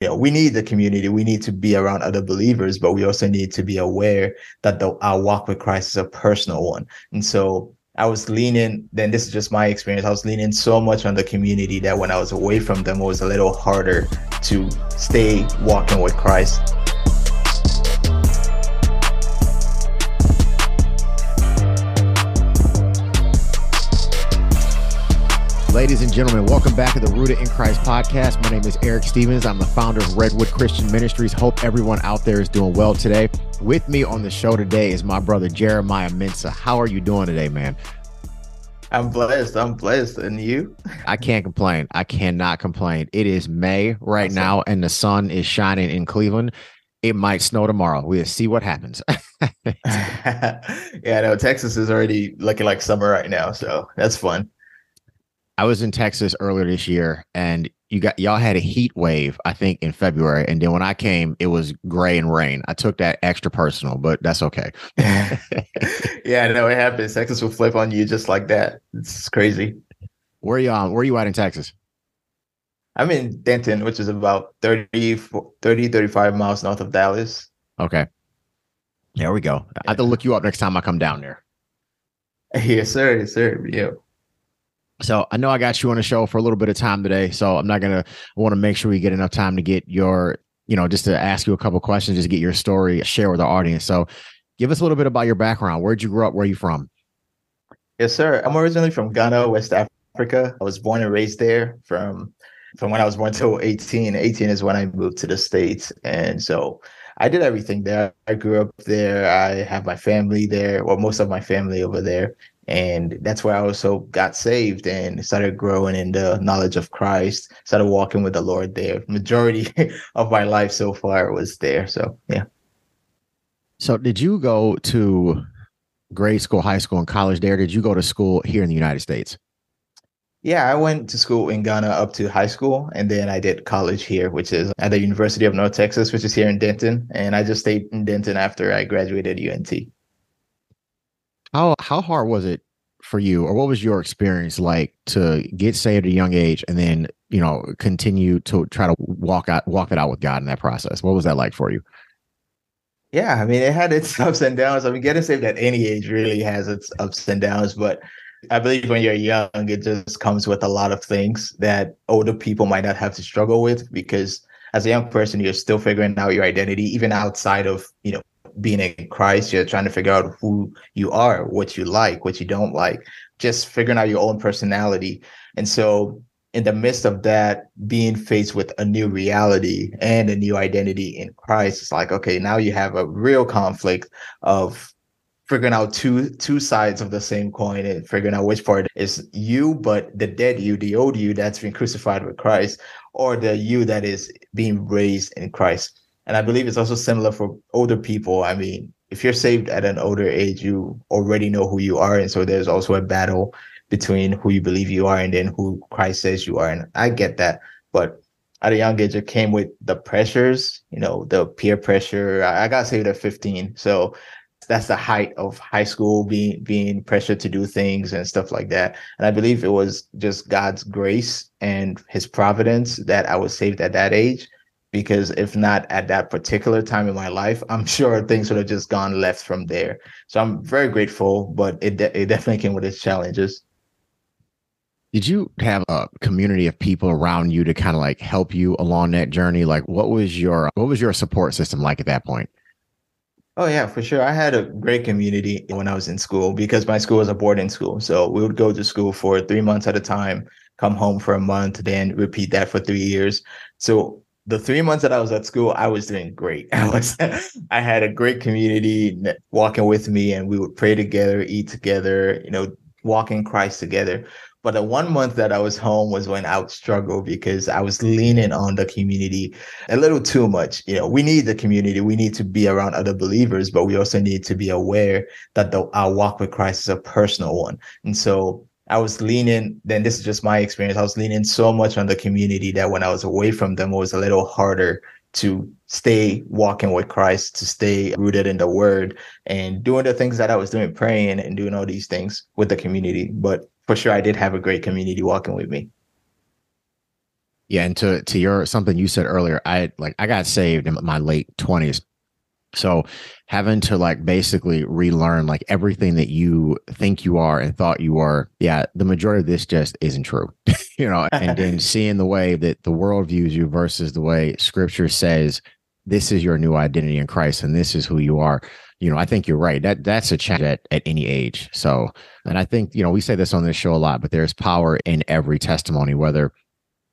you know, we need the community. We need to be around other believers, but we also need to be aware that the, our walk with Christ is a personal one. And so I was leaning, then this is just my experience. I was leaning so much on the community that when I was away from them, it was a little harder to stay walking with Christ. Ladies and gentlemen, welcome back to the Rooted in Christ podcast. My name is Eric Stevens. I'm the founder of Redwood Christian Ministries. Hope everyone out there is doing well today. With me on the show today is my brother Jeremiah Mensah. How are you doing today, man? I'm blessed. I'm blessed. And you? I can't complain. I cannot complain. It is May right awesome. now, and the sun is shining in Cleveland. It might snow tomorrow. We'll see what happens. yeah, no, Texas is already looking like summer right now. So that's fun. I was in Texas earlier this year and you got y'all had a heat wave, I think, in February. And then when I came, it was gray and rain. I took that extra personal, but that's okay. yeah, no, it happens. Texas will flip on you just like that. It's crazy. Where are you on? Where are you at in Texas? I'm in Denton, which is about 30, 30 35 miles north of Dallas. Okay. There we go. I have to look you up next time I come down there. Yes, sir. Yes, sir. Yeah. So I know I got you on the show for a little bit of time today. So I'm not gonna want to make sure we get enough time to get your, you know, just to ask you a couple questions, just get your story, share with our audience. So give us a little bit about your background. Where'd you grow up? Where are you from? Yes, sir. I'm originally from Ghana, West Africa. I was born and raised there from from when I was born till 18. 18 is when I moved to the States. And so I did everything there. I grew up there. I have my family there, or most of my family over there and that's where I also got saved and started growing in the knowledge of Christ. Started walking with the Lord there. Majority of my life so far was there. So yeah. So did you go to grade school, high school, and college there? Did you go to school here in the United States? Yeah, I went to school in Ghana up to high school, and then I did college here, which is at the University of North Texas, which is here in Denton. And I just stayed in Denton after I graduated UNT. How how hard was it for you, or what was your experience like to get saved at a young age and then you know continue to try to walk out walk it out with God in that process? What was that like for you? Yeah, I mean, it had its ups and downs. I mean, getting saved at any age really has its ups and downs, but I believe when you're young, it just comes with a lot of things that older people might not have to struggle with because as a young person, you're still figuring out your identity, even outside of, you know, being in Christ, you're trying to figure out who you are, what you like, what you don't like, just figuring out your own personality. And so, in the midst of that, being faced with a new reality and a new identity in Christ, it's like, okay, now you have a real conflict of figuring out two two sides of the same coin and figuring out which part is you, but the dead you, the old you that's been crucified with Christ, or the you that is being raised in Christ. And I believe it's also similar for older people. I mean, if you're saved at an older age, you already know who you are. And so there's also a battle between who you believe you are and then who Christ says you are. And I get that. But at a young age, it came with the pressures, you know, the peer pressure. I got saved at 15. So that's the height of high school being being pressured to do things and stuff like that. And I believe it was just God's grace and his providence that I was saved at that age because if not at that particular time in my life, I'm sure things would have just gone left from there. So I'm very grateful, but it de- it definitely came with its challenges. Did you have a community of people around you to kind of like help you along that journey? Like what was your what was your support system like at that point? Oh yeah, for sure. I had a great community when I was in school because my school was a boarding school. So we would go to school for 3 months at a time, come home for a month, then repeat that for 3 years. So the three months that I was at school, I was doing great. I was, I had a great community walking with me, and we would pray together, eat together, you know, walk in Christ together. But the one month that I was home was when I would struggle because I was leaning on the community a little too much. You know, we need the community. We need to be around other believers, but we also need to be aware that the, our walk with Christ is a personal one. And so I was leaning, then this is just my experience. I was leaning so much on the community that when I was away from them, it was a little harder to stay walking with Christ, to stay rooted in the word and doing the things that I was doing, praying and doing all these things with the community. But for sure, I did have a great community walking with me. Yeah, and to to your something you said earlier, I like I got saved in my late twenties. So having to like basically relearn like everything that you think you are and thought you were, yeah, the majority of this just isn't true. you know, and then seeing the way that the world views you versus the way scripture says this is your new identity in Christ and this is who you are. You know, I think you're right. That that's a challenge at, at any age. So, and I think, you know, we say this on this show a lot, but there's power in every testimony, whether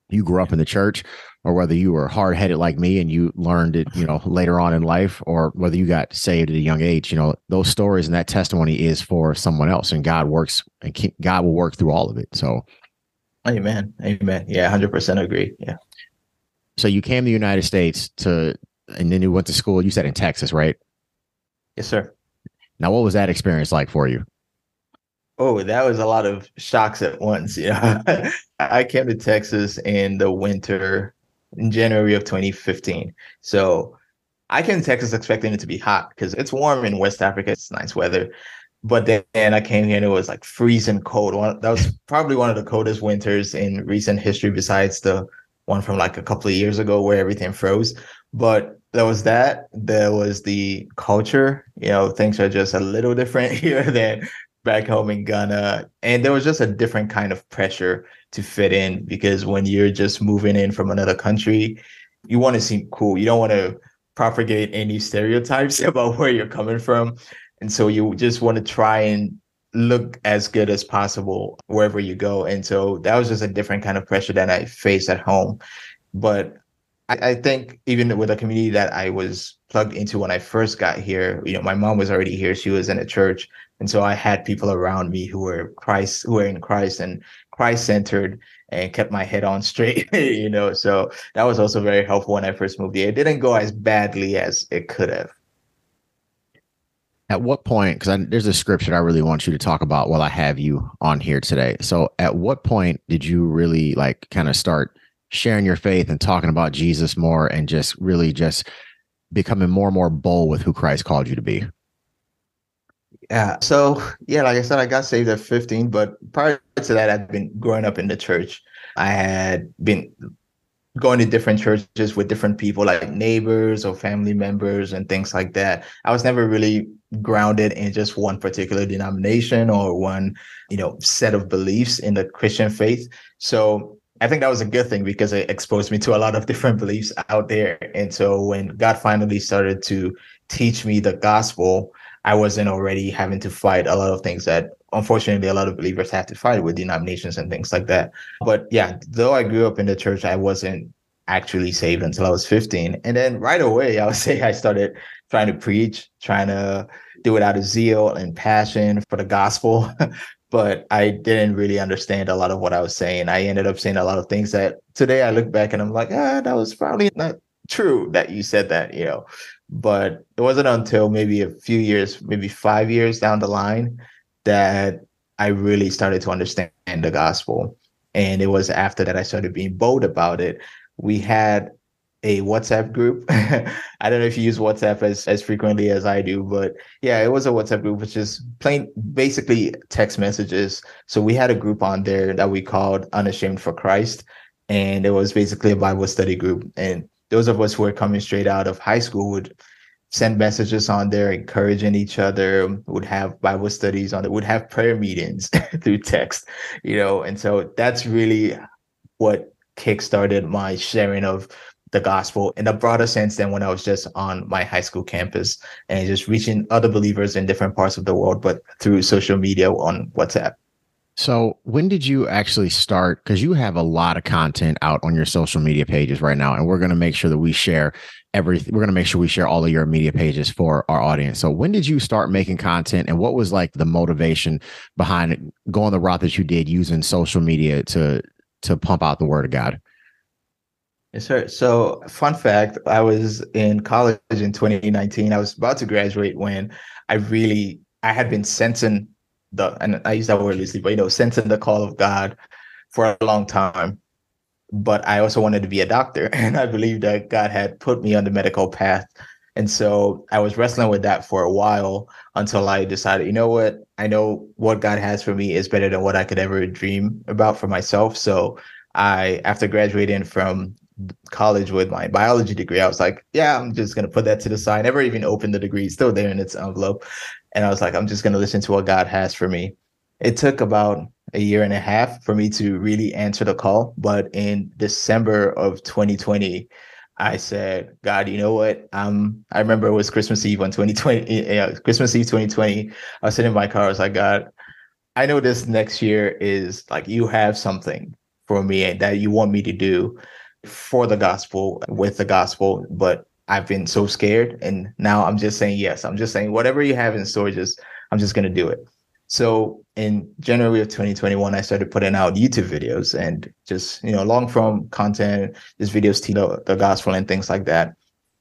you grew up in the church or whether you were hard headed like me and you learned it, you know, later on in life, or whether you got saved at a young age, you know, those stories and that testimony is for someone else and God works and God will work through all of it. So, amen. Amen. Yeah. 100% agree. Yeah. So you came to the United States to, and then you went to school, you said in Texas, right? Yes, sir. Now, what was that experience like for you? Oh, that was a lot of shocks at once. Yeah. I came to Texas in the winter in January of 2015. So I came to Texas expecting it to be hot because it's warm in West Africa. It's nice weather. But then I came here and it was like freezing cold. That was probably one of the coldest winters in recent history, besides the one from like a couple of years ago where everything froze. But there was that. There was the culture. You know, things are just a little different here than back home in Ghana. And there was just a different kind of pressure to fit in because when you're just moving in from another country, you want to seem cool. You don't want to propagate any stereotypes about where you're coming from. And so you just want to try and look as good as possible wherever you go. And so that was just a different kind of pressure that I faced at home. But I, I think even with the community that I was plugged into when I first got here, you know, my mom was already here. She was in a church. And so I had people around me who were Christ, who were in Christ and Christ centered and kept my head on straight, you know. So that was also very helpful when I first moved here. It didn't go as badly as it could have. At what point, because there's a scripture I really want you to talk about while I have you on here today. So, at what point did you really like kind of start sharing your faith and talking about Jesus more and just really just becoming more and more bold with who Christ called you to be? Yeah. So yeah, like I said, I got saved at 15, but prior to that, I'd been growing up in the church. I had been going to different churches with different people, like neighbors or family members and things like that. I was never really grounded in just one particular denomination or one, you know, set of beliefs in the Christian faith. So I think that was a good thing because it exposed me to a lot of different beliefs out there. And so when God finally started to teach me the gospel, I wasn't already having to fight a lot of things that unfortunately a lot of believers have to fight with denominations and things like that. But yeah, though I grew up in the church, I wasn't actually saved until I was 15. And then right away, I would say I started trying to preach, trying to do it out of zeal and passion for the gospel. but I didn't really understand a lot of what I was saying. I ended up saying a lot of things that today I look back and I'm like, ah, that was probably not true that you said that, you know. But it wasn't until maybe a few years, maybe five years down the line, that I really started to understand the gospel. And it was after that I started being bold about it. We had a WhatsApp group. I don't know if you use WhatsApp as, as frequently as I do, but yeah, it was a WhatsApp group, which is plain basically text messages. So we had a group on there that we called Unashamed for Christ. And it was basically a Bible study group. And those of us who were coming straight out of high school would send messages on there encouraging each other would have bible studies on it would have prayer meetings through text you know? And so that's really what kickstarted my sharing of the gospel in a broader sense than when i was just on my high school campus and just reaching other believers in different parts of the world but through social media on whatsapp so, when did you actually start? Because you have a lot of content out on your social media pages right now, and we're going to make sure that we share everything. We're going to make sure we share all of your media pages for our audience. So, when did you start making content, and what was like the motivation behind going the route that you did using social media to to pump out the word of God? Yes, sir. So, fun fact: I was in college in 2019. I was about to graduate when I really I had been sensing the and I use that word loosely, but you know, sensing the call of God for a long time. But I also wanted to be a doctor, and I believed that God had put me on the medical path. And so I was wrestling with that for a while until I decided, you know what? I know what God has for me is better than what I could ever dream about for myself. So I, after graduating from college with my biology degree, I was like, yeah, I'm just gonna put that to the side. Never even opened the degree, still there in its envelope. And I was like, I'm just gonna listen to what God has for me. It took about a year and a half for me to really answer the call. But in December of 2020, I said, God, you know what? Um, I remember it was Christmas Eve on 2020, yeah, Christmas Eve 2020. I was sitting in my car. I was like, God, I know this next year is like you have something for me that you want me to do for the gospel with the gospel, but I've been so scared. And now I'm just saying yes. I'm just saying whatever you have in store, just I'm just gonna do it. So in January of 2021, I started putting out YouTube videos and just, you know, long form content, just videos to the, the gospel and things like that.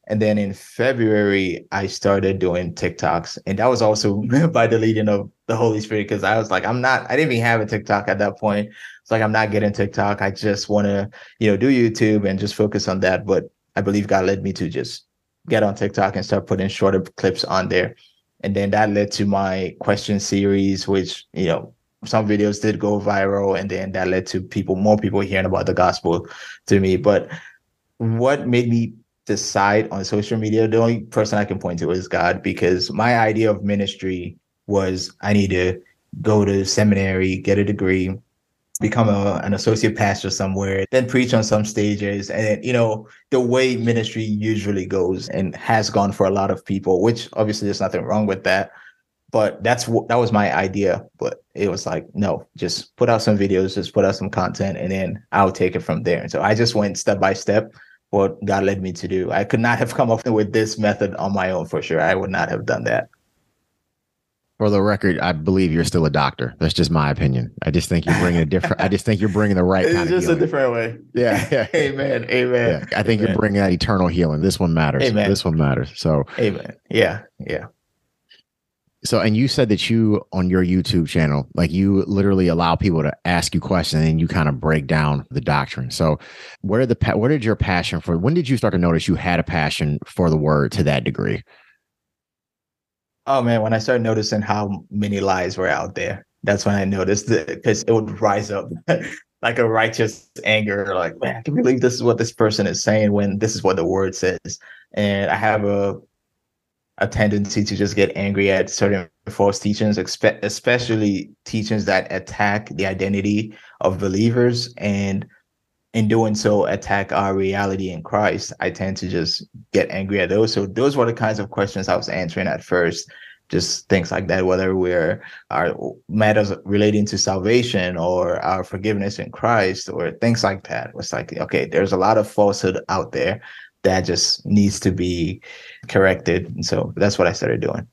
And then in February, I started doing TikToks. And that was also by the leading of the Holy Spirit, because I was like, I'm not, I didn't even have a TikTok at that point. It's like, I'm not getting TikTok. I just want to, you know, do YouTube and just focus on that. But I believe God led me to just get on TikTok and start putting shorter clips on there. And then that led to my question series which you know some videos did go viral. And then that led to people more people hearing about the gospel to me. But what made me decide on social media the only person i can point to is god because my idea of ministry was i need to go to seminary get a degree become a, an associate pastor somewhere, then preach on some stages. And, you know, the way ministry usually goes and has gone for a lot of people, which obviously there's nothing wrong with that. But that's what that was my idea. But it was like, no, just put out some videos, just put out some content, and then I'll take it from there. And so I just went step by step what God led me to do. I could not have come up with this method on my own for sure. I would not have done that for the record, I believe you're still a doctor. That's just my opinion. I just think you're bringing a different. I just think you're bringing the right it's kind of. Just a different way. Yeah. yeah. Amen. Amen. Yeah. I think Amen. you're bringing that eternal healing. This one matters. Amen. This one matters. So. Amen. Yeah. Yeah. So, and you said that you on your YouTube channel, like you literally allow people to ask you questions and you kind of break down the doctrine. So, where did the where did your passion for? When did you start to notice you had a passion for the word to that degree? Oh man, when I started noticing how many lies were out there, that's when I noticed it because it would rise up like a righteous anger, like, man, I can believe this is what this person is saying when this is what the word says. And I have a a tendency to just get angry at certain false teachings, especially teachings that attack the identity of believers and in doing so attack our reality in Christ, I tend to just get angry at those. So those were the kinds of questions I was answering at first. Just things like that, whether we're our matters relating to salvation or our forgiveness in Christ or things like that. It's like, okay, there's a lot of falsehood out there that just needs to be corrected. And so that's what I started doing.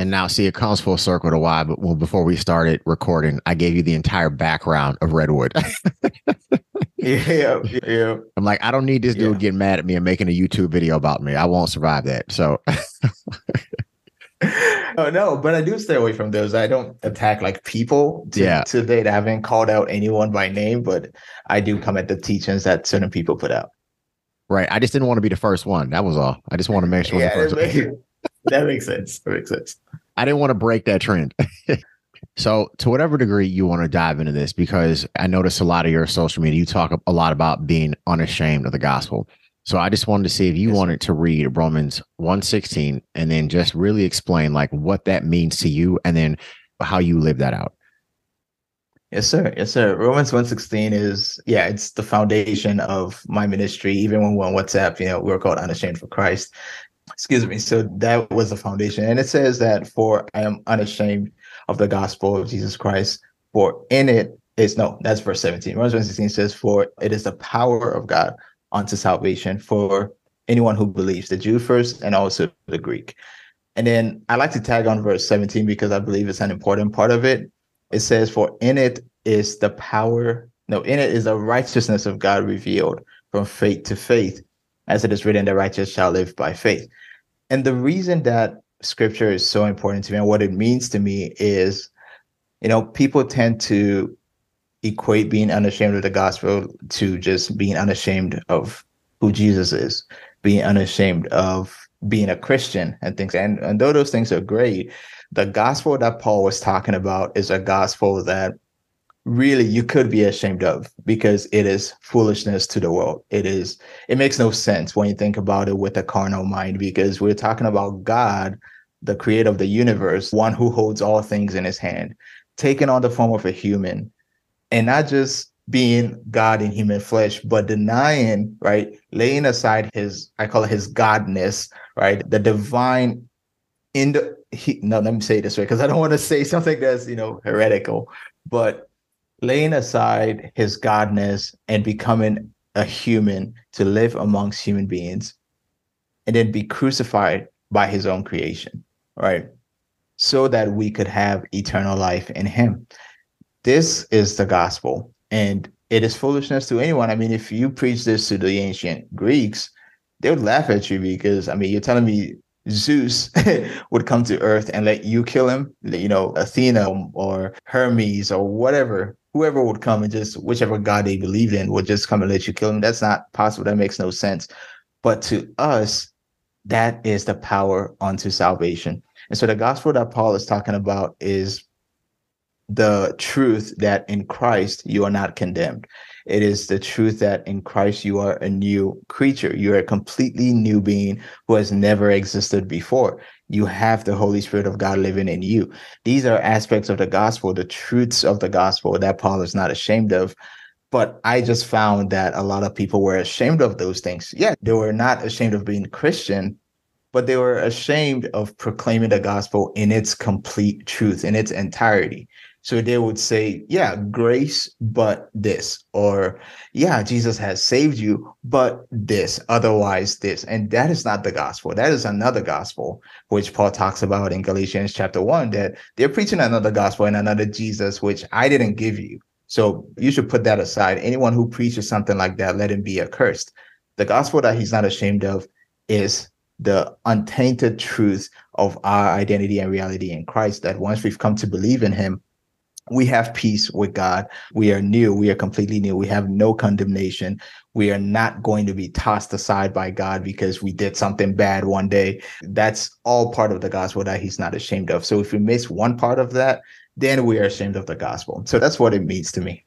And now, see, it comes full circle to why. But well, before we started recording, I gave you the entire background of Redwood. yeah, yeah. I'm like, I don't need this dude yeah. getting mad at me and making a YouTube video about me. I won't survive that. So. oh no, but I do stay away from those. I don't attack like people. To, yeah. To date, I haven't called out anyone by name, but I do come at the teachings that certain people put out. Right. I just didn't want to be the first one. That was all. I just want to make sure. yeah, that makes sense. That makes sense. I didn't want to break that trend. so, to whatever degree you want to dive into this, because I notice a lot of your social media, you talk a lot about being unashamed of the gospel. So, I just wanted to see if you yes. wanted to read Romans 116 and then just really explain like what that means to you and then how you live that out. Yes, sir. Yes, sir. Romans 116 is, yeah, it's the foundation of my ministry. Even when we're on WhatsApp, you know, we're called Unashamed for Christ excuse me. So that was the foundation. And it says that for I am unashamed of the gospel of Jesus Christ, for in it is no, that's verse 17. Romans 16 says, For it is the power of God unto salvation for anyone who believes, the Jew first and also the Greek. And then I like to tag on verse 17 because I believe it's an important part of it. It says, For in it is the power, no, in it is the righteousness of God revealed from faith to faith as it is written, the righteous shall live by faith. And the reason that scripture is so important to me and what it means to me is, you know, people tend to equate being unashamed of the gospel to just being unashamed of who Jesus is, being unashamed of being a Christian and things. And, and though those things are great, the gospel that Paul was talking about is a gospel that really you could be ashamed of because it is foolishness to the world. It is, it makes no sense when you think about it with a carnal mind because we're talking about God, the creator of the universe, one who holds all things in his hand, taking on the form of a human and not just being God in human flesh, but denying, right, laying aside his, I call it his godness, right, the divine in the, he, no, let me say it this way because I don't want to say something that's, you know, heretical, but laying aside his godness and becoming a human to live amongst human beings and then be crucified by his own creation, right? So that we could have eternal life in him. This is the gospel and it is foolishness to anyone. I mean, if you preach this to the ancient Greeks, they would laugh at you because I mean, you're telling me Zeus would come to Earth and let you kill him, you know, Athena or Hermes or whatever, whoever would come and just whichever god they believed in would just come and let you kill him. That's not possible. That makes no sense. But to us, that is the power unto salvation. And so the gospel that Paul is talking about is the truth that in Christ you are not condemned. It is the truth that in Christ you are a new creature. You're a completely new being who has never existed before. You have the Holy Spirit of God living in you. These are aspects of the gospel, the truths of the gospel that Paul is not ashamed of. But I just found that a lot of people were ashamed of those things. Yeah, they were not ashamed of being Christian, but they were ashamed of proclaiming the gospel in its complete truth, in its entirety. So they would say, yeah, grace, but this, or yeah, Jesus has saved you, but this, otherwise this. And that is not the gospel. That is another gospel, which Paul talks about in Galatians chapter one, that they're preaching another gospel and another Jesus, which I didn't give you. So you should put that aside. Anyone who preaches something like that, let him be accursed. The gospel that he's not ashamed of is the untainted truth of our identity and reality in Christ, that once we've come to believe in him, we have peace with God. We are new. We are completely new. We have no condemnation. We are not going to be tossed aside by God because we did something bad one day. That's all part of the gospel that he's not ashamed of. So if we miss one part of that, then we are ashamed of the gospel. So that's what it means to me.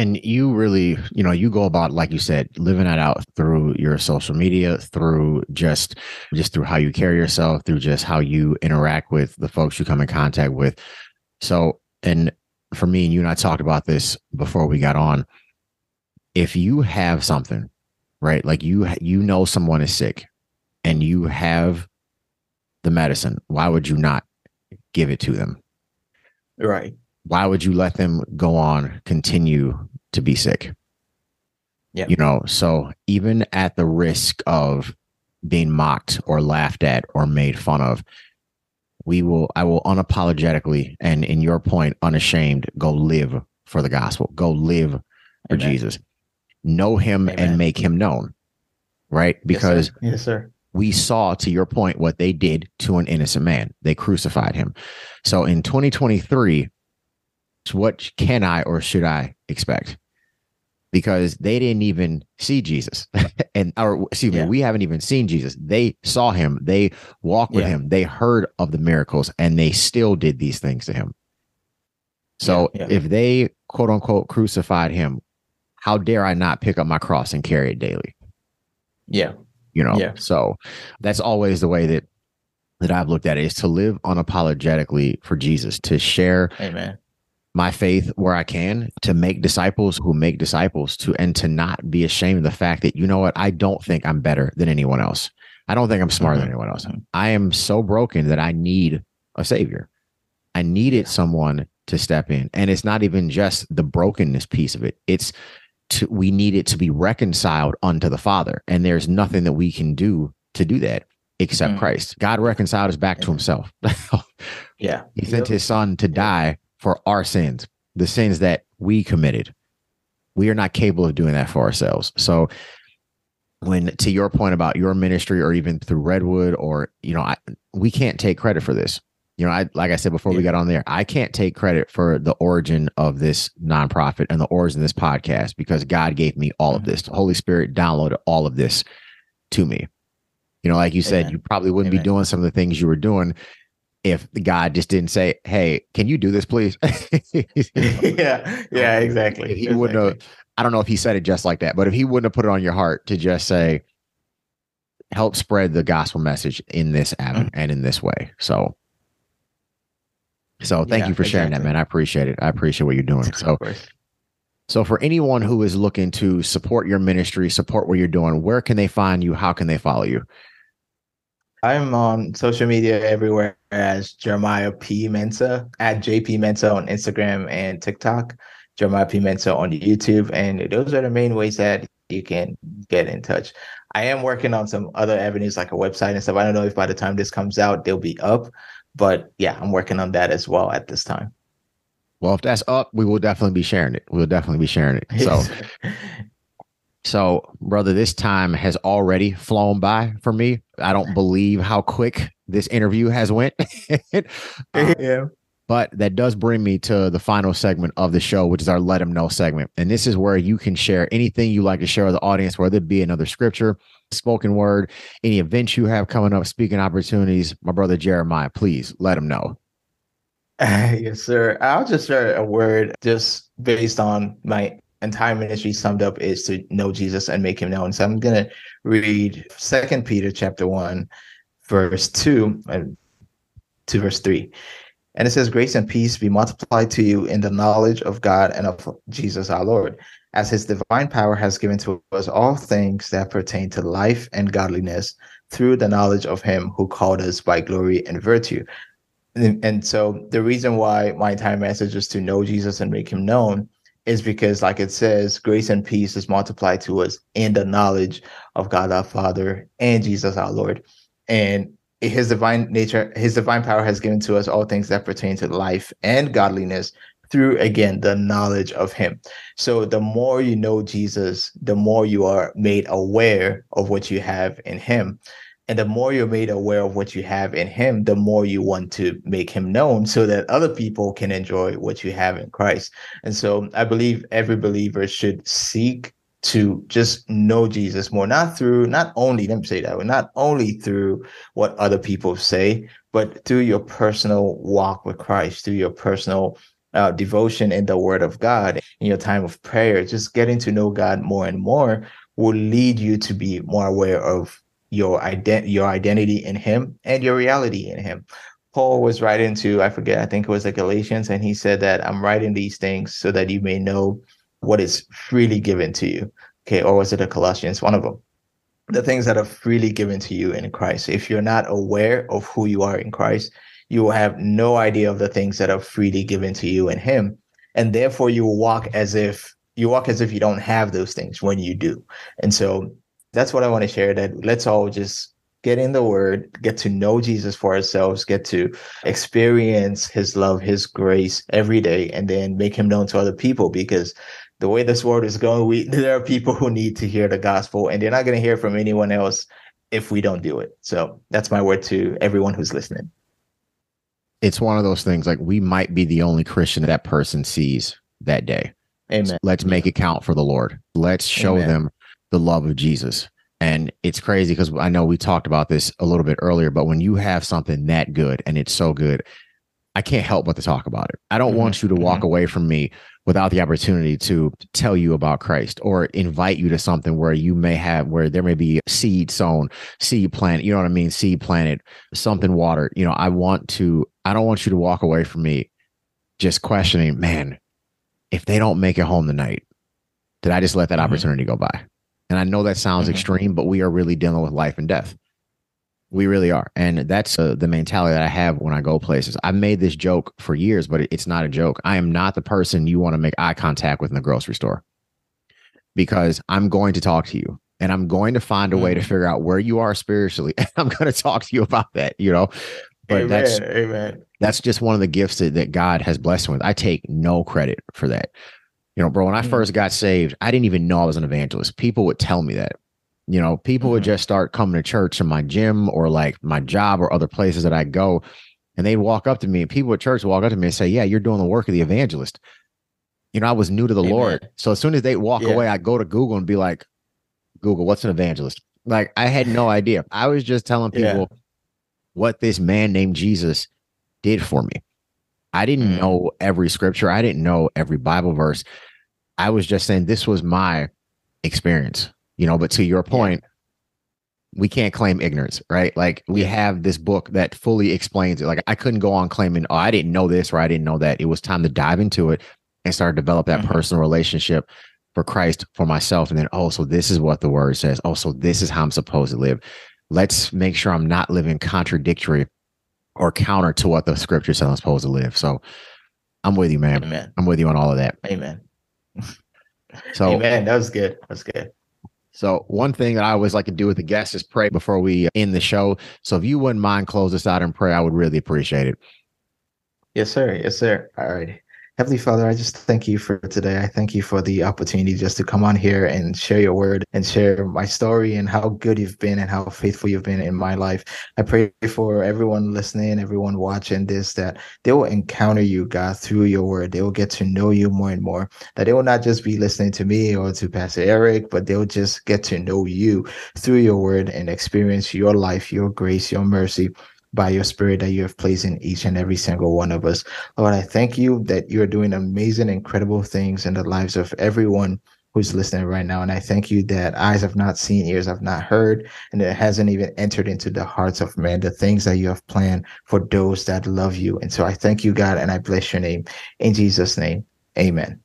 And you really, you know, you go about, like you said, living that out through your social media, through just, just through how you carry yourself, through just how you interact with the folks you come in contact with. So, and for me and you and I talked about this before we got on. If you have something, right, like you, you know, someone is sick and you have the medicine, why would you not give it to them? Right why would you let them go on continue to be sick. Yeah. You know so even at the risk of being mocked or laughed at or made fun of we will i will unapologetically and in your point unashamed go live for the gospel. Go live for Amen. jesus. Know him Amen. and make him known right? Because yes sir. yes sir. we saw to your point what they did to an innocent man. They crucified him. So in 2023 what can I or should I expect? Because they didn't even see Jesus, and or excuse yeah. me, we haven't even seen Jesus. They saw him, they walked with yeah. him, they heard of the miracles, and they still did these things to him. So yeah, if they quote unquote crucified him, how dare I not pick up my cross and carry it daily? Yeah. You know, yeah. so that's always the way that that I've looked at it is to live unapologetically for Jesus, to share Amen my faith where I can to make disciples who make disciples to and to not be ashamed of the fact that you know what I don't think I'm better than anyone else. I don't think I'm smarter mm-hmm. than anyone else. I am so broken that I need a savior. I needed someone to step in. And it's not even just the brokenness piece of it. It's to we need it to be reconciled unto the Father. And there's nothing that we can do to do that except mm-hmm. Christ. God reconciled us back to himself. yeah. He sent his son to die for our sins, the sins that we committed. We are not capable of doing that for ourselves. So when to your point about your ministry or even through Redwood or you know, I, we can't take credit for this. You know, I like I said before yeah. we got on there, I can't take credit for the origin of this nonprofit and the origin of this podcast because God gave me all of mm-hmm. this. The Holy Spirit downloaded all of this to me. You know, like you said, Amen. you probably wouldn't Amen. be doing some of the things you were doing if the guy just didn't say, "Hey, can you do this, please?" yeah, yeah, exactly. If he exactly. wouldn't have. I don't know if he said it just like that, but if he wouldn't have put it on your heart to just say, "Help spread the gospel message in this avenue Mhm. and in this way," so. So thank Yeah, you for sharing that, man. I appreciate it. I appreciate what you're doing. So. So, for anyone who is looking to support your ministry, support what you're doing, where can they find you? How can they follow you? I'm on social media everywhere as Jeremiah P. Mensah at JP Mensah on Instagram and TikTok, Jeremiah P. Mensah on YouTube. And those are the main ways that you can get in touch. I am working on some other avenues like a website and stuff. I don't know if by the time this comes out, they'll be up. But yeah, I'm working on that as well at this time. Well, if that's up, we will definitely be sharing it. We'll definitely be sharing it. So, so brother, this time has already flown by for me. I don't believe how quick this interview has went. Uh, yeah. But that does bring me to the final segment of the show, which is our let them know segment. And this is where you can share anything you like to share with the audience, whether it be another scripture, spoken word, any events you have coming up, speaking opportunities. My brother Jeremiah, please let them know. yes, sir. I'll just share a word just based on my entire ministry summed up is to know Jesus and make him known. So I'm gonna read Second Peter chapter one, verse two and 2 verse three. And it says, Grace and peace be multiplied to you in the knowledge of God and of Jesus our Lord, as his divine power has given to us all things that pertain to life and godliness through the knowledge of him who called us by glory and virtue. And, and so the reason why my entire message is to know Jesus and make him known is because, like it says, grace and peace is multiplied to us in the knowledge of God our Father and Jesus our Lord. And his divine nature, his divine power has given to us all things that pertain to life and godliness through again the knowledge of him. So the more you know Jesus, the more you are made aware of what you have in him. And the more you're made aware of what you have in him, the more you want to make him known so that other people can enjoy what you have in Christ. And so I believe every believer should seek to just know Jesus more, not through, not only, let me say that, not only through what other people say, but through your personal walk with Christ, through your personal uh, devotion in the Word of God, in your time of prayer, just getting to know God more and more will lead you to be more aware of your ident- your identity in Him and your reality in Him. Paul was writing to, I forget, I think it was the Galatians, and he said that I'm writing these things so that you may know what is freely given to you. Okay, or was it the Colossians? One of them. The things that are freely given to you in Christ. If you're not aware of who you are in Christ, you will have no idea of the things that are freely given to you in Him. And therefore, you will walk as if you walk as if you don't have those things when you do. And so that's what I want to share that let's all just get in the word, get to know Jesus for ourselves, get to experience his love, his grace every day, and then make him known to other people because the way this world is going, we there are people who need to hear the gospel and they're not going to hear from anyone else if we don't do it. So that's my word to everyone who's listening. It's one of those things like we might be the only Christian that person sees that day. Amen. Let's make it count for the Lord. Let's show Amen. them the love of Jesus. And it's crazy because I know we talked about this a little bit earlier, but when you have something that good and it's so good, I can't help but to talk about it. I don't Mhm, want you to walk away from me without the opportunity to tell you about Christ or invite you to something where you may have where there may be seed sown, seed planted, you know what I mean? Seed planted, something watered. You know, I want to, I don't want you to walk away from me just questioning, man, if they don't make it home tonight, did I just let that Mhm. opportunity go by? And I know that sounds Mhm. extreme, but we are really dealing with life and death. We really are. And that's uh, the mentality that I have when I go places. I've made this joke for years, but it's not a joke. I am not the person you want to make eye contact with in the grocery store because I'm going to talk to you and I'm going to find a way to Mhm. figure out where you are spiritually. And I'm going to talk to you about that, you know? But amen. that's amen. that's just one of the gifts that, that God has blessed me with. I take no credit for that. You know, bro, when I Mm. first got saved, I didn't even know I was an evangelist. People would tell me that. You know, people would Mhm. just start coming to church in my gym or like my job or other places that I go. And they'd walk up to me and people at church would walk up to me and say, Yeah, you're doing the work of the evangelist. You know, I was new to the Amen. Lord. So as soon as they walk Yeah. away, I go to Google and be like, Google, what's an evangelist? Like I had no idea. I was just telling Yeah. people what this man named Jesus did for me. I didn't mm. know every scripture, I didn't know every Bible verse. I was just saying this was my experience, you know, but to your point, we can't claim ignorance, right? Like we have this book that fully explains it. Like I couldn't go on claiming, oh, I didn't know this or I didn't know that. It was time to dive into it and start to develop that mm-hmm. personal relationship for Christ for myself. And then, oh, so this is what the word says. Oh, so this is how I'm supposed to live. Let's make sure I'm not living contradictory or counter to what the scripture says I'm supposed to live. So I'm with you, man. Amen. I'm with you on all of that. Amen. So Amen. That was good. That's good. So one thing that I always like to do with the guests is pray before we end the show. So if you wouldn't mind close us out in prayer, I would really appreciate it. Yes, sir. Yes, sir. All right. Heavenly Father, I just thank you for today. I thank you for the opportunity just to come on here and share your word and share my story and how good you've been and how faithful you've been in my life. I pray for everyone listening, everyone watching this, that they will encounter you, God, through your word. They will get to know you more and more. That they will not just be listening to me or to Pastor Eric, but they'll just get to know you through your word and experience your life, your grace, your mercy by your spirit that you have placed in each and every single one of us. Lord, I thank you that you're doing amazing, incredible things in the lives of everyone who's listening right now. And I thank you that eyes have not seen, ears have not heard, and it hasn't even entered into the hearts of men, the things that you have planned for those that love you. And so I thank you, God, and I bless your name. In Jesus' name, amen.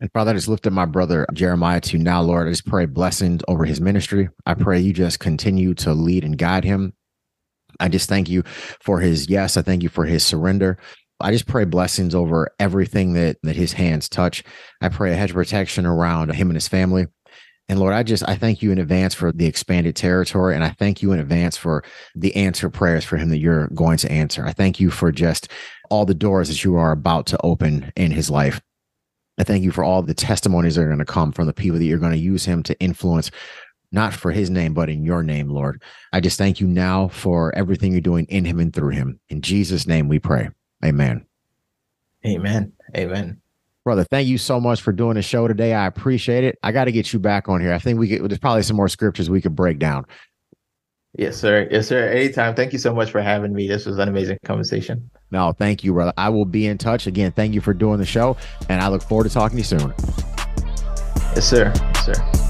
And Father, I just lifted my brother Jeremiah to now, Lord. I just pray blessings over his ministry. I pray you just continue to lead and guide him I just thank you for his yes. I thank you for his surrender. I just pray blessings over everything that that his hands touch. I pray a hedge of protection around him and his family. And Lord, I just I thank you in advance for the expanded territory, and I thank you in advance for the answer prayers for him that you're going to answer. I thank you for just all the doors that you are about to open in his life. I thank you for all the testimonies that are going to come from the people that you're going to use him to influence not for his name, but in your name, Lord. I just thank you now for everything you're doing in him and through him. In Jesus' name we pray. Amen. Amen. Amen. Brother, thank you so much for doing the show today. I appreciate it. I got to get you back on here. I think we get there's probably some more scriptures we could break down. Yes, sir. Yes, sir. Anytime. Thank you so much for having me. This was an amazing conversation. No, thank you, brother. I will be in touch. Again, thank you for doing the show, and I look forward to talking to you soon. Yes, sir. Yes, sir.